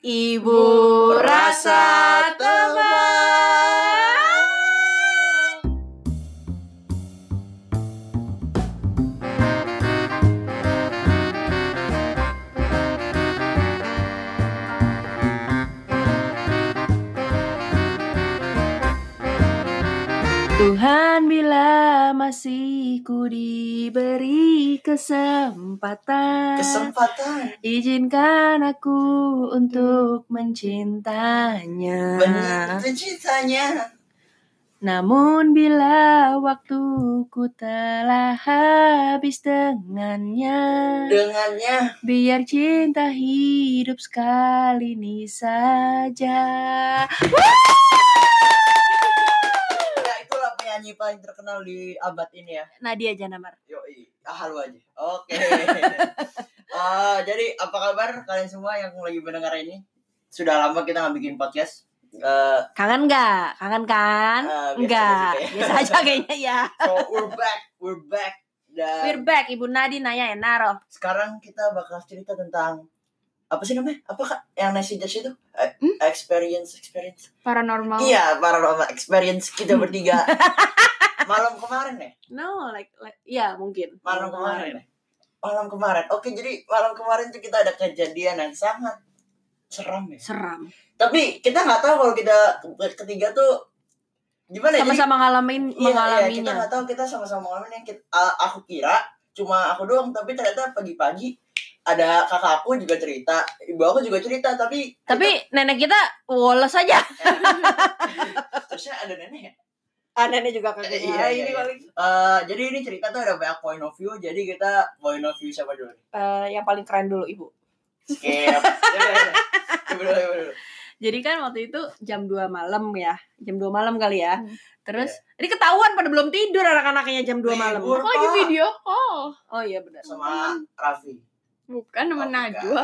Ibu rasa teman. Tuhan bila masih ku diberi kesempatan Kesempatan. Izinkan aku untuk mencintanya ceritanya. Namun bila waktuku telah habis dengannya Dengannya Biar cinta hidup sekali ini saja ya itulah penyanyi paling terkenal di abad ini ya. Nadia Janamar Yoi, ah lu aja. Oke. Ah, jadi apa kabar kalian semua yang lagi mendengar ini? Sudah lama kita nggak bikin podcast. Eh, Kangen nggak? Kangen kan? Biasa Enggak, aja sih biasa aja kayaknya ya so we're back, we're back. Dan We're back, Ibu Nadi nanya Enaro sekarang kita bakal cerita tentang apa sih namanya? Apa kak yang nasi judge itu? Eh, Hmm? Experience, experience. paranormal Iya, paranormal experience kita bertiga. Malam kemarin ya? No, like, like ya mungkin Malam kemarin ya? Malam kemarin. Oke, jadi malam kemarin tuh kita ada kejadian yang sangat seram ya. Seram Tapi kita nggak tahu kalau kita ketiga tuh gimana ya? Jadi- Sama-sama ngalamin Iya, iya, kita mengalaminya nggak tahu kita sama-sama ngalamin yang kita, aku kira cuma aku doang tapi ternyata pagi-pagi ada kakak aku juga cerita ibu aku juga cerita tapi Tapi nenek kita woles aja terusnya ada nenek ya ah, Nenek juga Eh, kaget iya, iya, iya. Eh, jadi ini cerita tuh ada banyak point of view jadi kita point of view siapa dulu? Eh, Yang paling keren dulu Ibu. Skip. Ya, ya, ya. Coba dulu. Jadi kan waktu itu jam 2 malam ya Jam 2 malam kali ya. Hmm. Terus ini ketahuan pada belum tidur anak-anaknya jam 2 malam. Aku lagi video call? Oh iya benar. Sama Raffi. Bukan Oh, nama Najwa.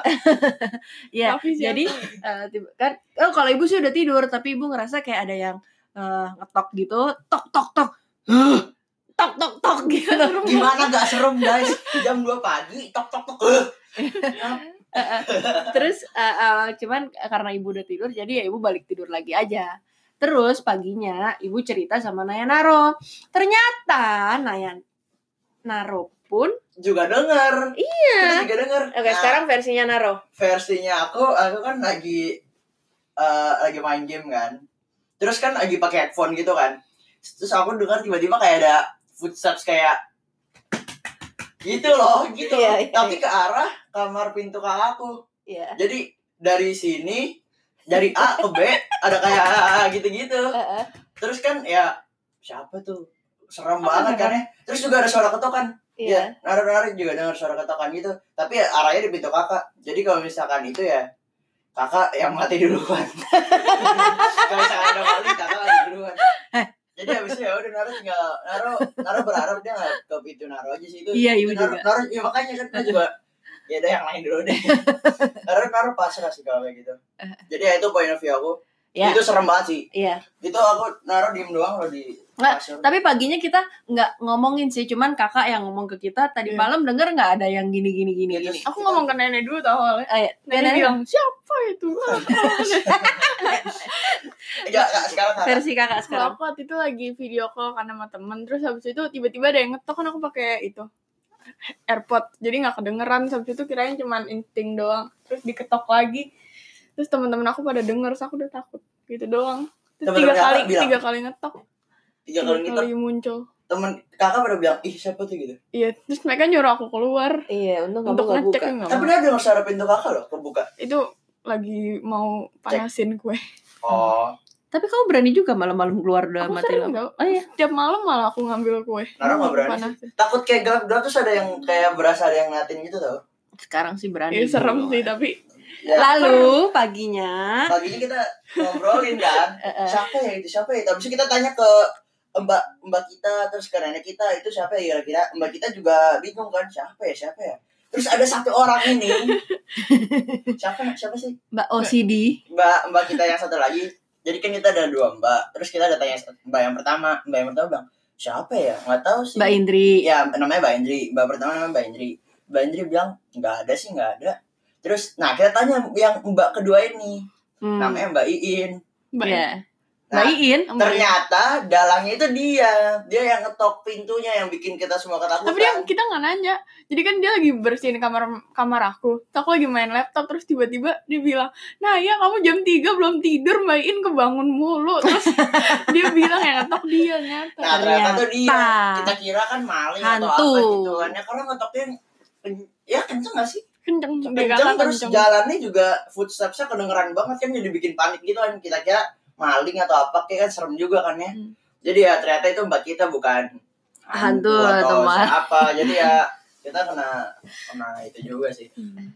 Iya siapa? jadi eh, tiba- kan oh, kalau ibu sih udah tidur tapi ibu ngerasa kayak ada yang eh, ngetok gitu tok tok tok. Tok tok tok gitu. Gimana gak serem guys? Jam 2 pagi tok tok tok. Eh, eh. terus eh, eh, cuman karena ibu udah tidur jadi ya ibu balik tidur lagi aja. Terus paginya ibu cerita sama Naya Naro. Ternyata Naya Naro pun juga denger. Iya. Kita juga denger. Oke Nah, sekarang versinya Naro. versinya aku aku kan lagi eh, lagi main game kan terus kan lagi pakai headphone gitu kan. Terus aku dengar tiba-tiba kayak ada footsteps kayak gitu loh gitu Iya, iya, tapi ke arah kamar pintu kakakku Iya. jadi dari sini dari A ke B ada kayak gitu-gitu. Terus kan ya siapa tuh? Serem Apa banget kan ya. Terus juga ada suara ketokan. Iya. Ya, narik-narik juga dengar suara ketokan gitu. Tapi ya, arahnya di pintu kakak. Jadi kalau misalkan itu ya kakak yang mati duluan. kalau misalkan ada maling kakak mati duluan. Jadi habis itu ya udah naruh tinggal naruh naruh berharap dia nggak ke pintu naruh aja sih itu. Iya, ibu naruh, juga. Naruh, ya makanya kan juga ya ada yang lain dulu deh. naruh naruh pasrah sih kalau kayak gitu. Jadi ya itu point of view aku. Ya. Itu serem banget sih. iya Itu aku naruh diem doang loh di Nggak, kasur. tapi paginya kita nggak ngomongin sih cuman kakak yang ngomong ke kita tadi Iya. malam denger nggak ada yang gini gini gini Iya, gini aku ngomong ke nenek dulu tau awalnya Oh, iya. nenek Nenek bilang siapa itu sekarang kakak. versi kakak sekarang aku waktu itu lagi video call kan sama temen terus habis itu tiba-tiba ada yang ngetok kan aku pakai itu airpod jadi nggak kedengeran habis itu kirain cuman insting doang terus diketok lagi terus teman-teman aku pada denger terus aku udah takut gitu doang. Terus Temen-temen tiga kali bilang? tiga kali ngetok. Tiga tiga kali gitu kali muncul. Temen kakak pada bilang ih siapa tuh? gitu. iya terus mereka nyuruh aku keluar. Iya untung untuk ngecek buka. nggak Tapi dia dengar suara pintu kakak loh kebuka. itu lagi mau panasin kue. Oh. tapi kamu berani juga malam-malam keluar udah aku mati sering lampu tau oh iya. Tiap malam malah aku ngambil kue. Nara nggak Mau berani panasin. Takut kayak gelap-gelap terus ada yang kayak berasa ada yang ngeliatin gitu tau. sekarang sih berani. Iya serem sih tapi lalu paginya. Paginya kita ngobrolin kan. Siapa ya itu siapa ya? Habis itu kita tanya ke mbak mbak kita terus ke nenek kita itu siapa ya kira-kira? Mbak kita juga bingung kan siapa ya siapa ya? Terus ada satu orang ini. Siapa siapa sih? Mbak OCD mbak mbak kita yang satu lagi. Jadi kan kita ada dua mbak. Terus kita ada tanya mbak yang pertama. Mbak yang pertama bilang siapa ya? Nggak tahu sih. Mbak Indri. Ya namanya mbak Indri. Mbak pertama namanya mbak Indri. Mbak Indri bilang nggak ada sih nggak ada terus nah kita tanya yang mbak kedua ini. Hmm. namanya mbak Iin. Mbak Iya. Nah, Mbak Iin. Mbak ternyata dalangnya itu dia. Dia yang ngetok pintunya yang bikin kita semua ketakutan. Tapi dia kita nggak nanya. Jadi kan dia lagi bersihin kamar kamar aku. Terus aku lagi main laptop terus tiba-tiba dia bilang nah ya kamu jam 3 belum tidur Mbak In kebangun mulu. Terus dia bilang yang ngetok dia nyata. Nah ternyata tuh dia. Kita kira kan maling Hantu. atau apa gitu kan. Ya kalau ngetoknya ya kenceng gak sih kenceng kenceng terus kenceng. jalannya juga footstepsnya kedengeran banget kan jadi bikin panik gitu kan. Kita kira maling atau apa kayak kan serem juga kan ya. Hmm. jadi ya ternyata itu mbak kita bukan Hantu atau mal- apa. jadi ya kita kena kena itu juga sih.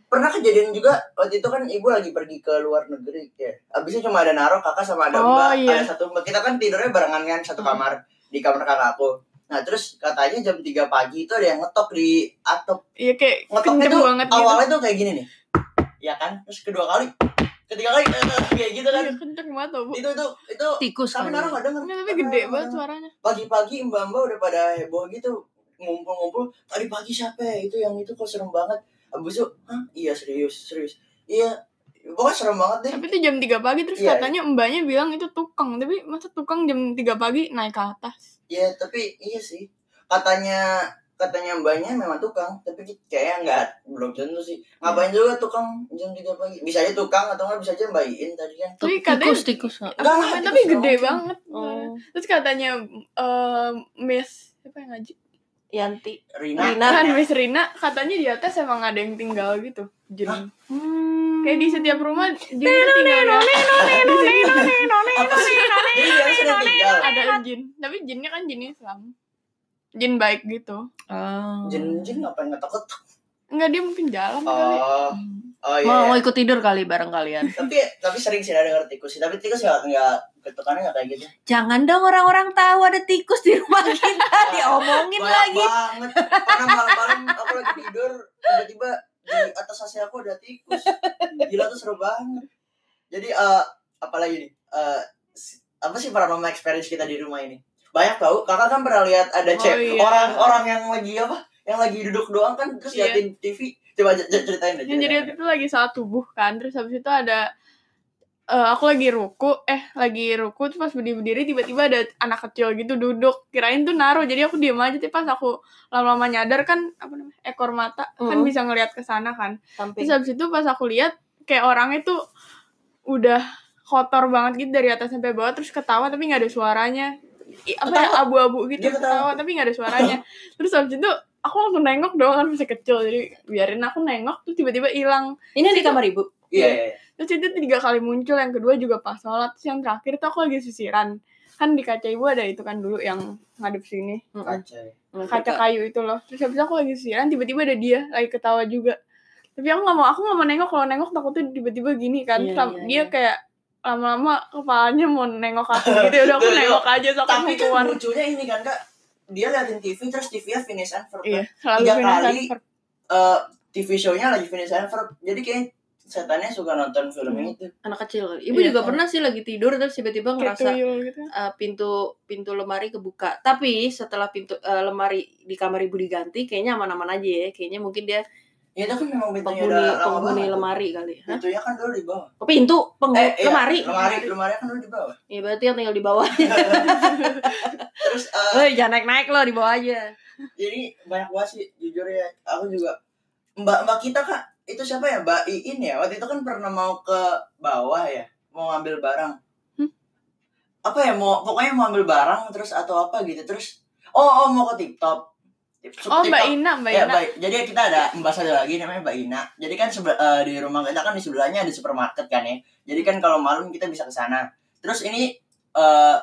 Pernah kejadian juga waktu itu kan ibu lagi pergi ke luar negeri ya abisnya cuma ada naro kakak sama ada Oh, mbak iya. ada satu mbak. Kita kan tidurnya barengan kan satu Hmm. kamar di kamar kakak aku nah terus katanya jam 3 pagi itu ada yang ngetok di atap. Iya kayak ngetoknya kenceng tuh banget gitu. awalnya tuh kayak gini nih. Ya kan? Terus kedua kali ketiga kali eh, kayak gitu kan. Iya, kenceng banget tuh bu. Itu tuh itu Tikus tapi kali. naro nggak denger? Nggak, tapi gede banget suaranya. Pagi-pagi mbak-mbak udah pada heboh gitu ngumpul-ngumpul tadi pagi siapa ya? Itu yang itu kok serem banget. Abis itu hah? Iya serius serius. Iya pokoknya serem banget deh tapi itu jam 3 pagi terus Iya. katanya mbaknya bilang itu tukang tapi masa tukang jam 3 pagi naik ke atas iya tapi iya sih katanya katanya mbaknya memang tukang tapi kayaknya nggak belum tentu sih ngapain juga tukang jam 3 pagi bisa aja tukang atau nggak bisa aja mbak Iin tadi kan tapi katanya Tikus, tikus. apa tikus tapi gede doang. banget Oh. terus katanya eh Miss siapa yang ngaji Yanti. Rina, Rina. kan Miss Rina katanya di atas emang ada yang tinggal gitu Hah? Hmm. Kayak di setiap rumah ya. sudah tinggal. Ada jin. Tapi jinnya kan jin Islam. Jin baik gitu. Oh. jin jin ngapain ngetok-ngetok enggak dia mungkin jalan kali. Oh. Oh iya Mau, iya. mau ikut tidur kali bareng kalian. tapi tapi sering sih ada denger tikus sih. Tapi tikus nggak nggak ketukannya nggak kayak gitu. Jangan dong orang-orang tahu ada tikus di rumah kita. Diomongin banyak lagi. banget. Pernah malam-malam aku lagi tidur tiba-tiba di atas AC aku ada tikus. Gila tuh seru banget. Jadi eh apalagi nih Eh, s- apa sih paranormal experience kita di rumah ini? Banyak tahu kakak kan pernah lihat ada Oh, cek iya. orang-orang yang lagi apa yang lagi duduk doang kan terus Iya. liatin TV coba ceritain deh yang jadi itu lagi saat tubuh kan terus habis itu ada eh, aku lagi ruku. Eh lagi ruku terus pas berdiri berdiri tiba-tiba ada anak kecil gitu duduk. Kirain tuh naruh. Jadi aku diam aja tapi pas aku lama-lama nyadar kan apa namanya ekor mata kan Mm. bisa ngelihat ke sana kan. Samping. terus habis itu pas aku lihat kayak orangnya tuh udah kotor banget gitu dari atas sampai bawah terus ketawa tapi nggak ada suaranya. I- apa ya abu-abu gitu ketawa. ketawa tapi nggak ada suaranya. Terus habis itu aku langsung nengok doang kan masih kecil. Jadi biarin aku nengok terus tiba-tiba hilang. Ini di kamar ibu. Iya iya. iya. terus itu tiga kali muncul yang kedua juga pas sholat terus yang terakhir tuh aku lagi sisiran. Kan di kaca ibu ada itu kan dulu yang ngadep sini. Kaca. Kaca. Kayu itu loh. Terus habis aku lagi sisiran tiba-tiba ada dia lagi ketawa juga. Tapi aku nggak mau aku nggak mau nengok. Kalau nengok takutnya tiba-tiba gini kan. Iya, Sam- iya, dia iya. kayak lama-lama kepalanya mau nengok aku gitu. Udah aku nengok aja so tapi kan keluar. lucunya ini kan kak. Dia liatin TV terus TV-nya finish advert iya kan? selalu Tiga kali. advert. Eh, TV show-nya lagi finish advert jadi kayak setannya suka nonton film Hmm. itu Anak kecil kali. Ibu Iya. juga pernah sih lagi tidur terus tiba-tiba ngerasa gitu uh, pintu pintu lemari kebuka. Tapi setelah pintu uh, lemari di kamar ibu diganti, kayaknya aman-aman aja ya. Kayaknya mungkin dia ya itu kan memang pintunya penghuni udah lama penghuni banget lemari kali. Hah? pintunya kan dulu di bawah Oh, pintu penghuni eh iya, lemari. lemari lemari kan dulu di bawah Iya berarti yang tinggal di bawah. terus eh, Hei, jangan naik-naik loh di bawah aja. jadi banyak banget sih jujur ya aku juga mbak mbak kita kak itu siapa ya? Mbak Iin ya? Waktu itu kan pernah mau ke bawah ya? Mau ngambil barang. Hmm? apa ya? Mau pokoknya mau ambil barang terus atau apa gitu. Terus oh oh mau ke TikTok oh mbak Ina mbak ya Ina. Baik jadi kita ada mbak satu lagi namanya mbak Ina. Jadi kan sebe- eh, di rumah kita kan di sebelahnya ada supermarket kan ya. Jadi kan kalau malam kita bisa ke sana. Terus ini eh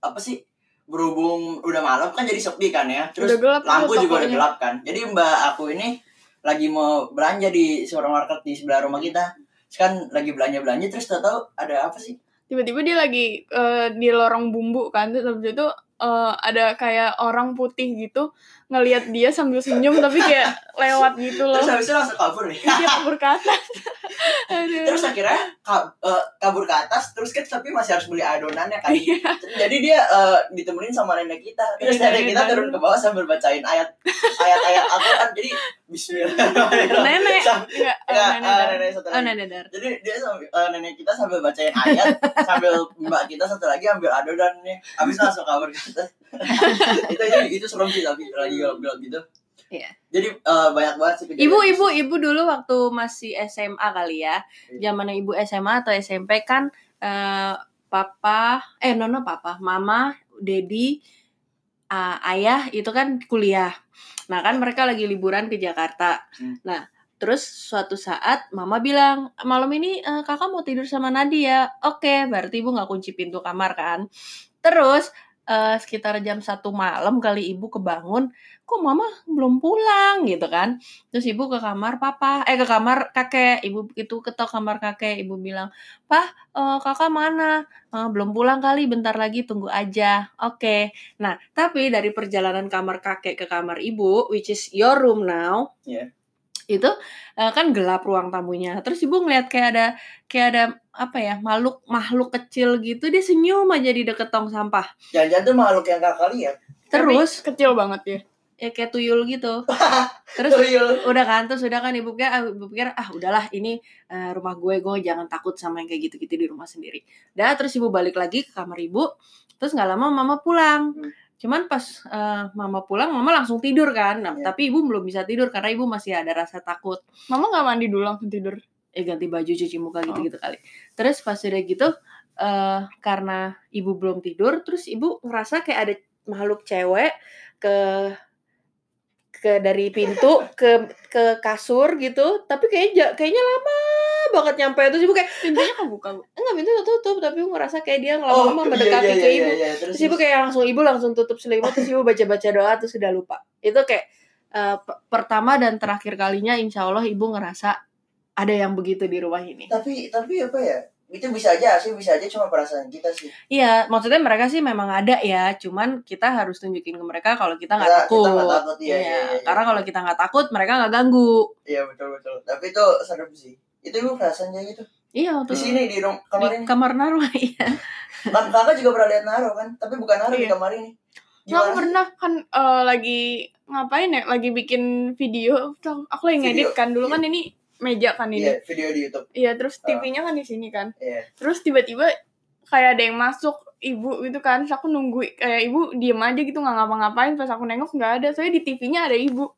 apa sih? Berhubung udah malam kan jadi sepi kan ya. Terus Udah gelap lampu juga udah gelap kan. Jadi mbak aku ini lagi mau belanja di supermarket di sebelah rumah kita. Terus kan lagi belanja belanja terus tahu tahu ada apa sih? Tiba-tiba dia lagi eh, di lorong bumbu kan terus itu eh, ada kayak orang putih gitu ngelihat dia sambil senyum tapi kayak lewat gitu loh. Terus habis itu langsung kabur nih. Dia kabur ke atas. Aduh. terus akhirnya ka- eh, kabur ke atas terus kan tapi masih harus beli adonannya kan. Iya. jadi dia eh, ditemenin sama nenek kita. Terus Iya, nenek kita nenek turun ke bawah sambil bacain ayat ayat-ayat Al-Quran. Jadi Bismillahirrahmanirrahim. Nenek. Enggak, eh, Enggak, nenek eh, dah. nenek satu Oh, nenek dar. jadi dia eh, nenek kita sambil bacain ayat sambil mbak kita satu lagi ambil adonannya. Habis langsung kabur ke atas itu itu itu serem sih tapi lagi gelap-gelap gitu Iya. jadi eh, banyak banget sih kejadian. Ibu, ibu, ibu dulu waktu masih SMA kali ya. Zamannya ibu SMA atau SMP kan eh, papa, eh nono papa, mama, dedi, ah, ayah itu kan kuliah. Nah kan mereka lagi liburan ke Jakarta. Hmm. Nah terus suatu saat mama bilang malam ini eh, kakak mau tidur sama Nadia. Oke, berarti ibu nggak kunci pintu kamar kan. Terus eh, sekitar jam satu malam kali ibu kebangun, kok mama belum pulang? Gitu kan. Terus ibu ke kamar papa. Eh ke kamar kakek. Ibu itu ketok kamar kakek. Ibu bilang pah eh, kakak mana? "Eh, belum pulang kali bentar lagi tunggu aja. Oke. Nah tapi dari perjalanan kamar kakek ke kamar ibu which is your room now Iya. Itu eh, kan gelap ruang tamunya. Terus ibu ngeliat kayak ada kayak ada apa ya makhluk makhluk kecil gitu dia senyum aja di deket tong sampah. Jangan-jangan tuh makhluk yang kakak lihat. Terus? Tapi kecil banget ya. Ya kayak tuyul gitu. Terus Tuyul. udah kan terus udah kan ibu pikir ah, ibu pikir ah udahlah ini eh, rumah gue gue jangan takut sama yang kayak gitu-gitu di rumah sendiri. Dah terus ibu balik lagi ke kamar ibu terus nggak lama mama pulang. Hmm. Cuman pas eh, mama pulang mama langsung tidur kan. Nah, Iya. tapi ibu belum bisa tidur karena ibu masih ada rasa takut. Mama nggak mandi dulu langsung tidur? Eh ganti baju cuci muka Oh. gitu-gitu kali. Terus pas udah gitu eh karena ibu belum tidur terus ibu ngerasa kayak ada makhluk cewek ke ke dari pintu ke ke kasur gitu. Tapi kayaknya kayaknya lama banget nyampe. Terus ibu kayak pintunya kebuka bu? Enggak pintu tutup. Tapi ibu ngerasa kayak dia Oh, lama-lama iya, mendekati iya, ke iya, ibu. iya, Terus, terus ibu kayak langsung ibu langsung tutup selimut terus ibu baca-baca doa terus sudah lupa. Itu kayak p- pertama dan terakhir kalinya insya Allah ibu ngerasa ada yang begitu di rumah ini. Tapi tapi apa ya? Itu bisa aja sih bisa aja cuma perasaan kita sih. Iya, maksudnya mereka sih memang ada ya, cuman kita harus tunjukin ke mereka kalau kita nggak takut. kita nggak takut, iya, iya, iya, iya. Karena kalau kita nggak takut, mereka nggak ganggu. iya betul betul. Tapi itu serem sih itu ibu perasaannya gitu. Iya, di waktu sini di rum kamar di ini. kamar Naruh iya. kan kakak juga pernah lihat Naro kan? Tapi bukan Naro di Iya. kamar ini. Nggak aku pernah kan eh, lagi ngapain ya? Lagi bikin video. Aku lagi ngedit kan. Dulu kan ini meja kan ini. Iya video di YouTube. Iya terus Ah. TV-nya kan di sini kan. Iya. Terus tiba-tiba kayak ada yang masuk ibu gitu kan. Terus aku nunggu kayak ibu diem aja gitu nggak ngapa-ngapain. Pas aku nengok nggak ada. Soalnya di TV-nya ada ibu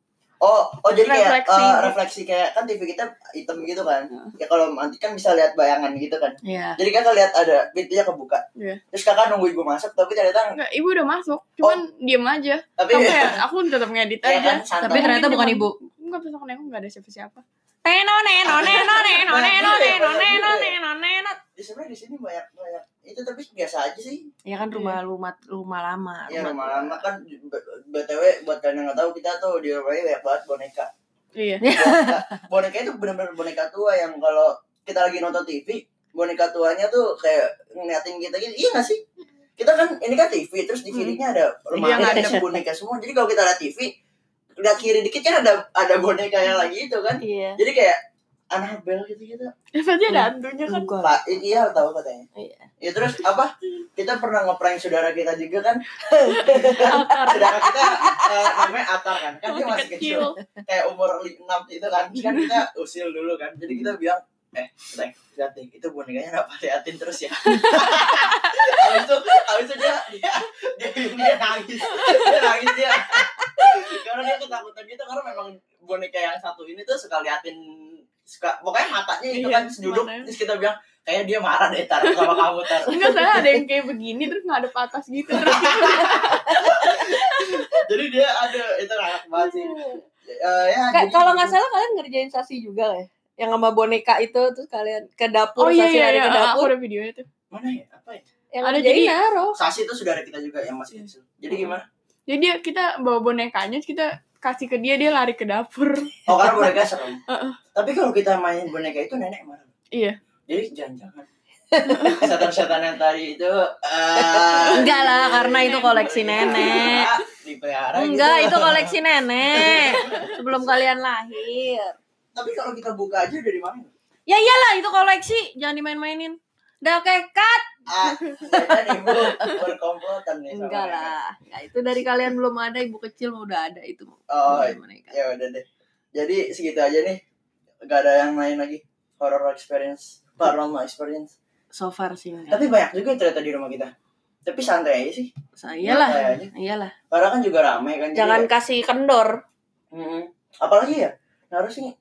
Oh, oh jadi kayak refleksi, uh, refleksi kayak kan TV kita hitam gitu kan. Uh. Ya kalau nanti kan bisa lihat bayangan gitu kan. Yeah. Jadi kan lihat ada pintunya kebuka. Yeah. Terus kakak nunggu ibu masuk tapi ternyata Nggak, ibu udah masuk, cuman oh. diem aja. Tapi Kamu ya, aku tetap ngedit iya, aja. Kan, tapi ternyata bukan ibu. Enggak besok neng, enggak ada siapa-siapa. Neno neno neno neno neno neno neno neno. neno. sebenarnya di sini banyak banyak itu tapi biasa aja sih. Ya kan rumah rumah rumah lama. ya rumah- lama-lama kan btw buat kalian yang nggak tahu kita tuh di rumah ini banyak banget boneka. Iya. Boneka, boneka itu benar-benar boneka tua yang kalau kita lagi nonton TV boneka tuanya tuh kayak ngeliatin kita gitu iya nggak sih? Kita kan ini kan TV terus di kirinya ada rumah Iya, ada boneka semua. Jadi kalau kita lihat TV lihat kiri dikit kan ada ada boneka yang lagi itu kan. Iya. jadi kayak Annabelle gitu gitu berarti ada hantunya kan. Pak, iya tahu katanya. Iya. Ya terus apa? Kita pernah ngeprank saudara kita juga kan. Saudara kita eh, namanya Atar kan. Kan dia Masih kecil. Kayak umur 6 itu kan. Kan kita usil dulu kan. Jadi kita bilang eh, Teng, lihat nih, itu bonekanya kenapa liatin terus ya? habis itu, habis itu dia, dia, dia, dia nangis, dia nangis dia, karena dia ketakutan gitu karena memang boneka yang satu ini tuh suka liatin, suka pokoknya matanya itu Iya, kan duduk, matanya. terus kita bilang kayak dia marah deh tar sama kamu tar. enggak saya ada yang kayak begini terus ngadep atas gitu terus Jadi dia ada itu anak banget sih. Eh, ya, jadi- Kalau nggak salah kalian ngerjain sasi juga ya? Yang sama boneka itu terus kalian ke dapur oh iya sasi iya lari iya ke aku dapur. ada videonya tuh mana ya? Apa ya? Yang Ada jadi- Naro. Sasi itu saudara kita juga yang masih kecil. Jadi gimana? jadi dia kita bawa bonekanya terus kita kasih ke dia dia lari ke dapur Oh karena boneka serem. Heeh. Tapi kalau kita main boneka itu nenek marah. iya Jadi jangan-jangan. setan-setan yang tadi itu eh, Enggak lah, karena itu koleksi nenek. dipelihara Enggak, gitu. itu koleksi nenek. Sebelum kalian lahir. tapi kalau kita buka aja dari mana Ya iyalah, itu koleksi. Jangan dimain-mainin. Udah kekat. ah dan ibu berkomplotan nih Enggak lah. Ya, itu dari kalian belum ada, ibu kecil udah ada itu. oh ya udah deh jadi segitu aja nih gak ada yang lain lagi horror experience paranormal experience So far sih enggak. tapi banyak juga ternyata di rumah kita tapi santai aja sih Saya lah. Santai aja. Iyalah. karena kan juga ramai kan jadi Jangan ya- kasih kendor. Mm-mm. apalagi ya nah, harus nih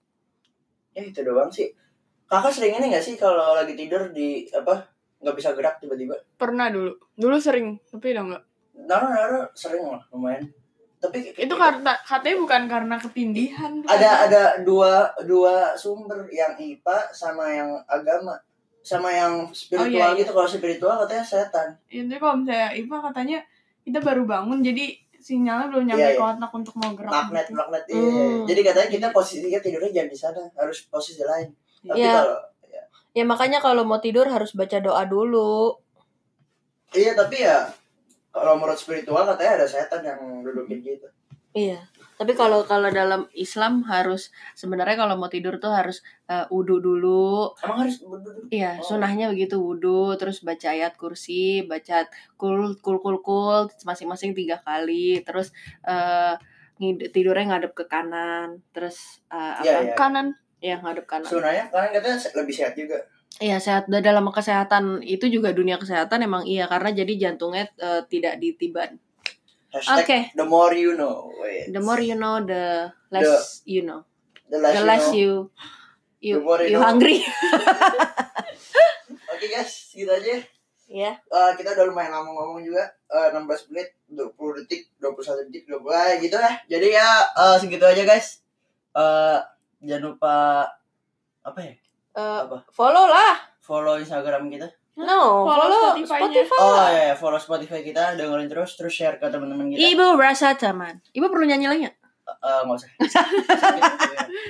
ya itu doang sih kakak sering ini gak sih kalau lagi tidur di apa nggak bisa gerak tiba-tiba Pernah dulu. Dulu sering, tapi udah enggak. naruh naruh sering lah lumayan tapi Itu karena katanya bukan karena ketindihan. ada ada dua dua sumber yang IPA sama yang agama sama yang spiritual Oh, iya, iya. gitu kalau spiritual katanya setan Intinya kalau misalnya Iva katanya kita baru bangun jadi sinyalnya belum nyampe Iya, iya. ke otak untuk mau gerak. magnet gitu. magnet iya. Hmm. jadi katanya kita posisinya tidurnya jangan di sana harus posisi lain tapi Iya. kalau Ya makanya kalau mau tidur harus baca doa dulu. iya tapi ya kalau menurut spiritual katanya ada setan yang dudukin gitu Iya. Tapi kalau kalau dalam Islam harus sebenarnya kalau mau tidur tuh harus uh, wudhu dulu. emang harus berduduk Iya, Oh. sunahnya begitu wudhu, terus baca ayat kursi, baca kul kul kul kul masing-masing tiga kali, terus uh, ngid- tidurnya ngadep ke kanan, terus uh, apa? iya. Kanan. Ya ngadep kanan. sunanya karena katanya lebih sehat juga Iya sehat Da- dalam kesehatan itu juga dunia kesehatan emang iya karena jadi jantungnya uh, tidak ditiban. hashtag Oke, the more you know Wait. the more you know, the less you know, the less, the you less know. you you The more you you know. hungry. oke guys gitu aja Ya. Eh, kita udah lumayan lama ngomong juga eh, 16 menit 20 detik 21 detik 20 eh, gitu lah jadi ya eh, segitu aja guys Eh, jangan lupa apa ya Uh, apa follow lah. follow instagram kita No, Follow follow, Spotify-nya. Spotify. oh ya ya, follow spotify kita dengerin terus terus share ke teman-teman kita Ibu rasa taman. Ibu perlu nyanyi lagi nggak? Eh, nggak usah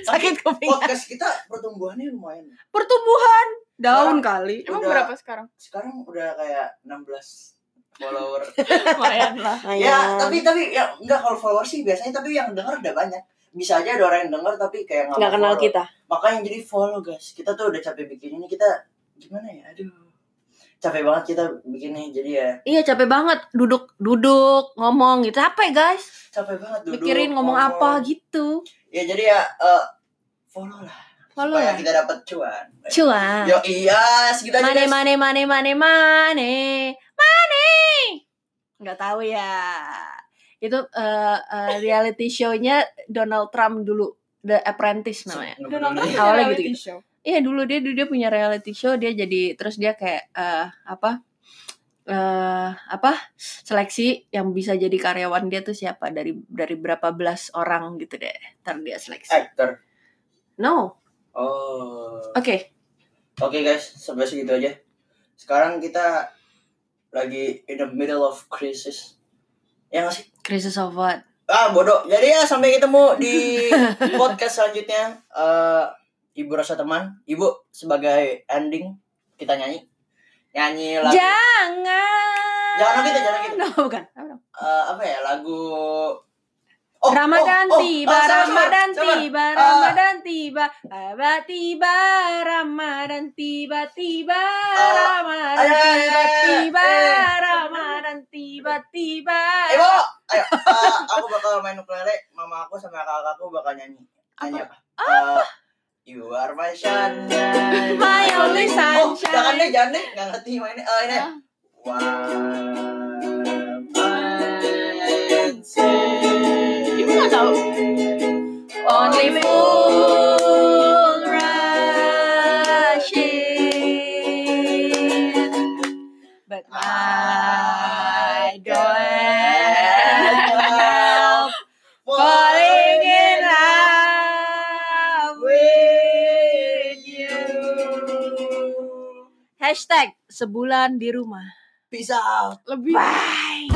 Sakit, kuping. podcast kita pertumbuhannya lumayan Pertumbuhan daun kali. Emang Udah. berapa sekarang? sekarang udah kayak 16 follower Lumayan lah. ya tapi tapi ya enggak kalau follower sih biasanya tapi yang denger udah banyak bisa aja ada orang yang denger tapi kayak nggak mau kenal follow. kita. makanya jadi follow guys kita tuh udah capek bikin ini kita gimana ya aduh capek banget kita bikin ini jadi ya Iya capek banget duduk duduk ngomong gitu. Capek guys. capek banget duduk Mikirin ngomong apa gitu. ya jadi ya eh, follow lah Follow supaya ya. kita dapat cuan Cuan. yo iya segitu aja Mane guys mane mane mane mane mane. Nggak tahu ya. Itu eh, eh, reality show-nya Donald Trump dulu. The Apprentice namanya. Donald Trump Iya. Awalnya gitu-gitu. reality show. Iya dulu dia dia punya reality show dia jadi terus dia kayak eh apa eh apa seleksi yang bisa jadi karyawan dia tuh siapa dari dari berapa belas orang gitu deh ntar dia seleksi actor no oh oke oke guys sampai segitu aja sekarang kita lagi in the middle of crisis ya nggak sih? Crisis of what? Ah bodoh. Jadi ya sampai ketemu di podcast selanjutnya. Eh ibu rasa teman. Ibu sebagai ending kita nyanyi. Nyanyi lagu. Jangan. Jangan gitu, jangan gitu. no bukan. Eh, apa ya lagu Ramadan tiba, oh, sabar, Ramadan sabar. tiba, Ah. Ramadan tiba, tiba tiba, Ramadan tiba tiba, Ah, Ramadan ayo, ayo, tiba ayo, tiba, eh. Ramadan tiba tiba. ibu ayo eh, aku bakal main ukulele mama aku sama kakak aku bakal nyanyi nyanyi apa, Eh, You are my sunshine My only Oh, sunshine. jangan deh, jangan deh, nggak ngerti mainnya. Oh, ini. Ah. Ibu nggak tahu. Only fool rushing, but my help falling in love with you. Hashtag sebulan di rumah. Peace out. Lebih. Bye.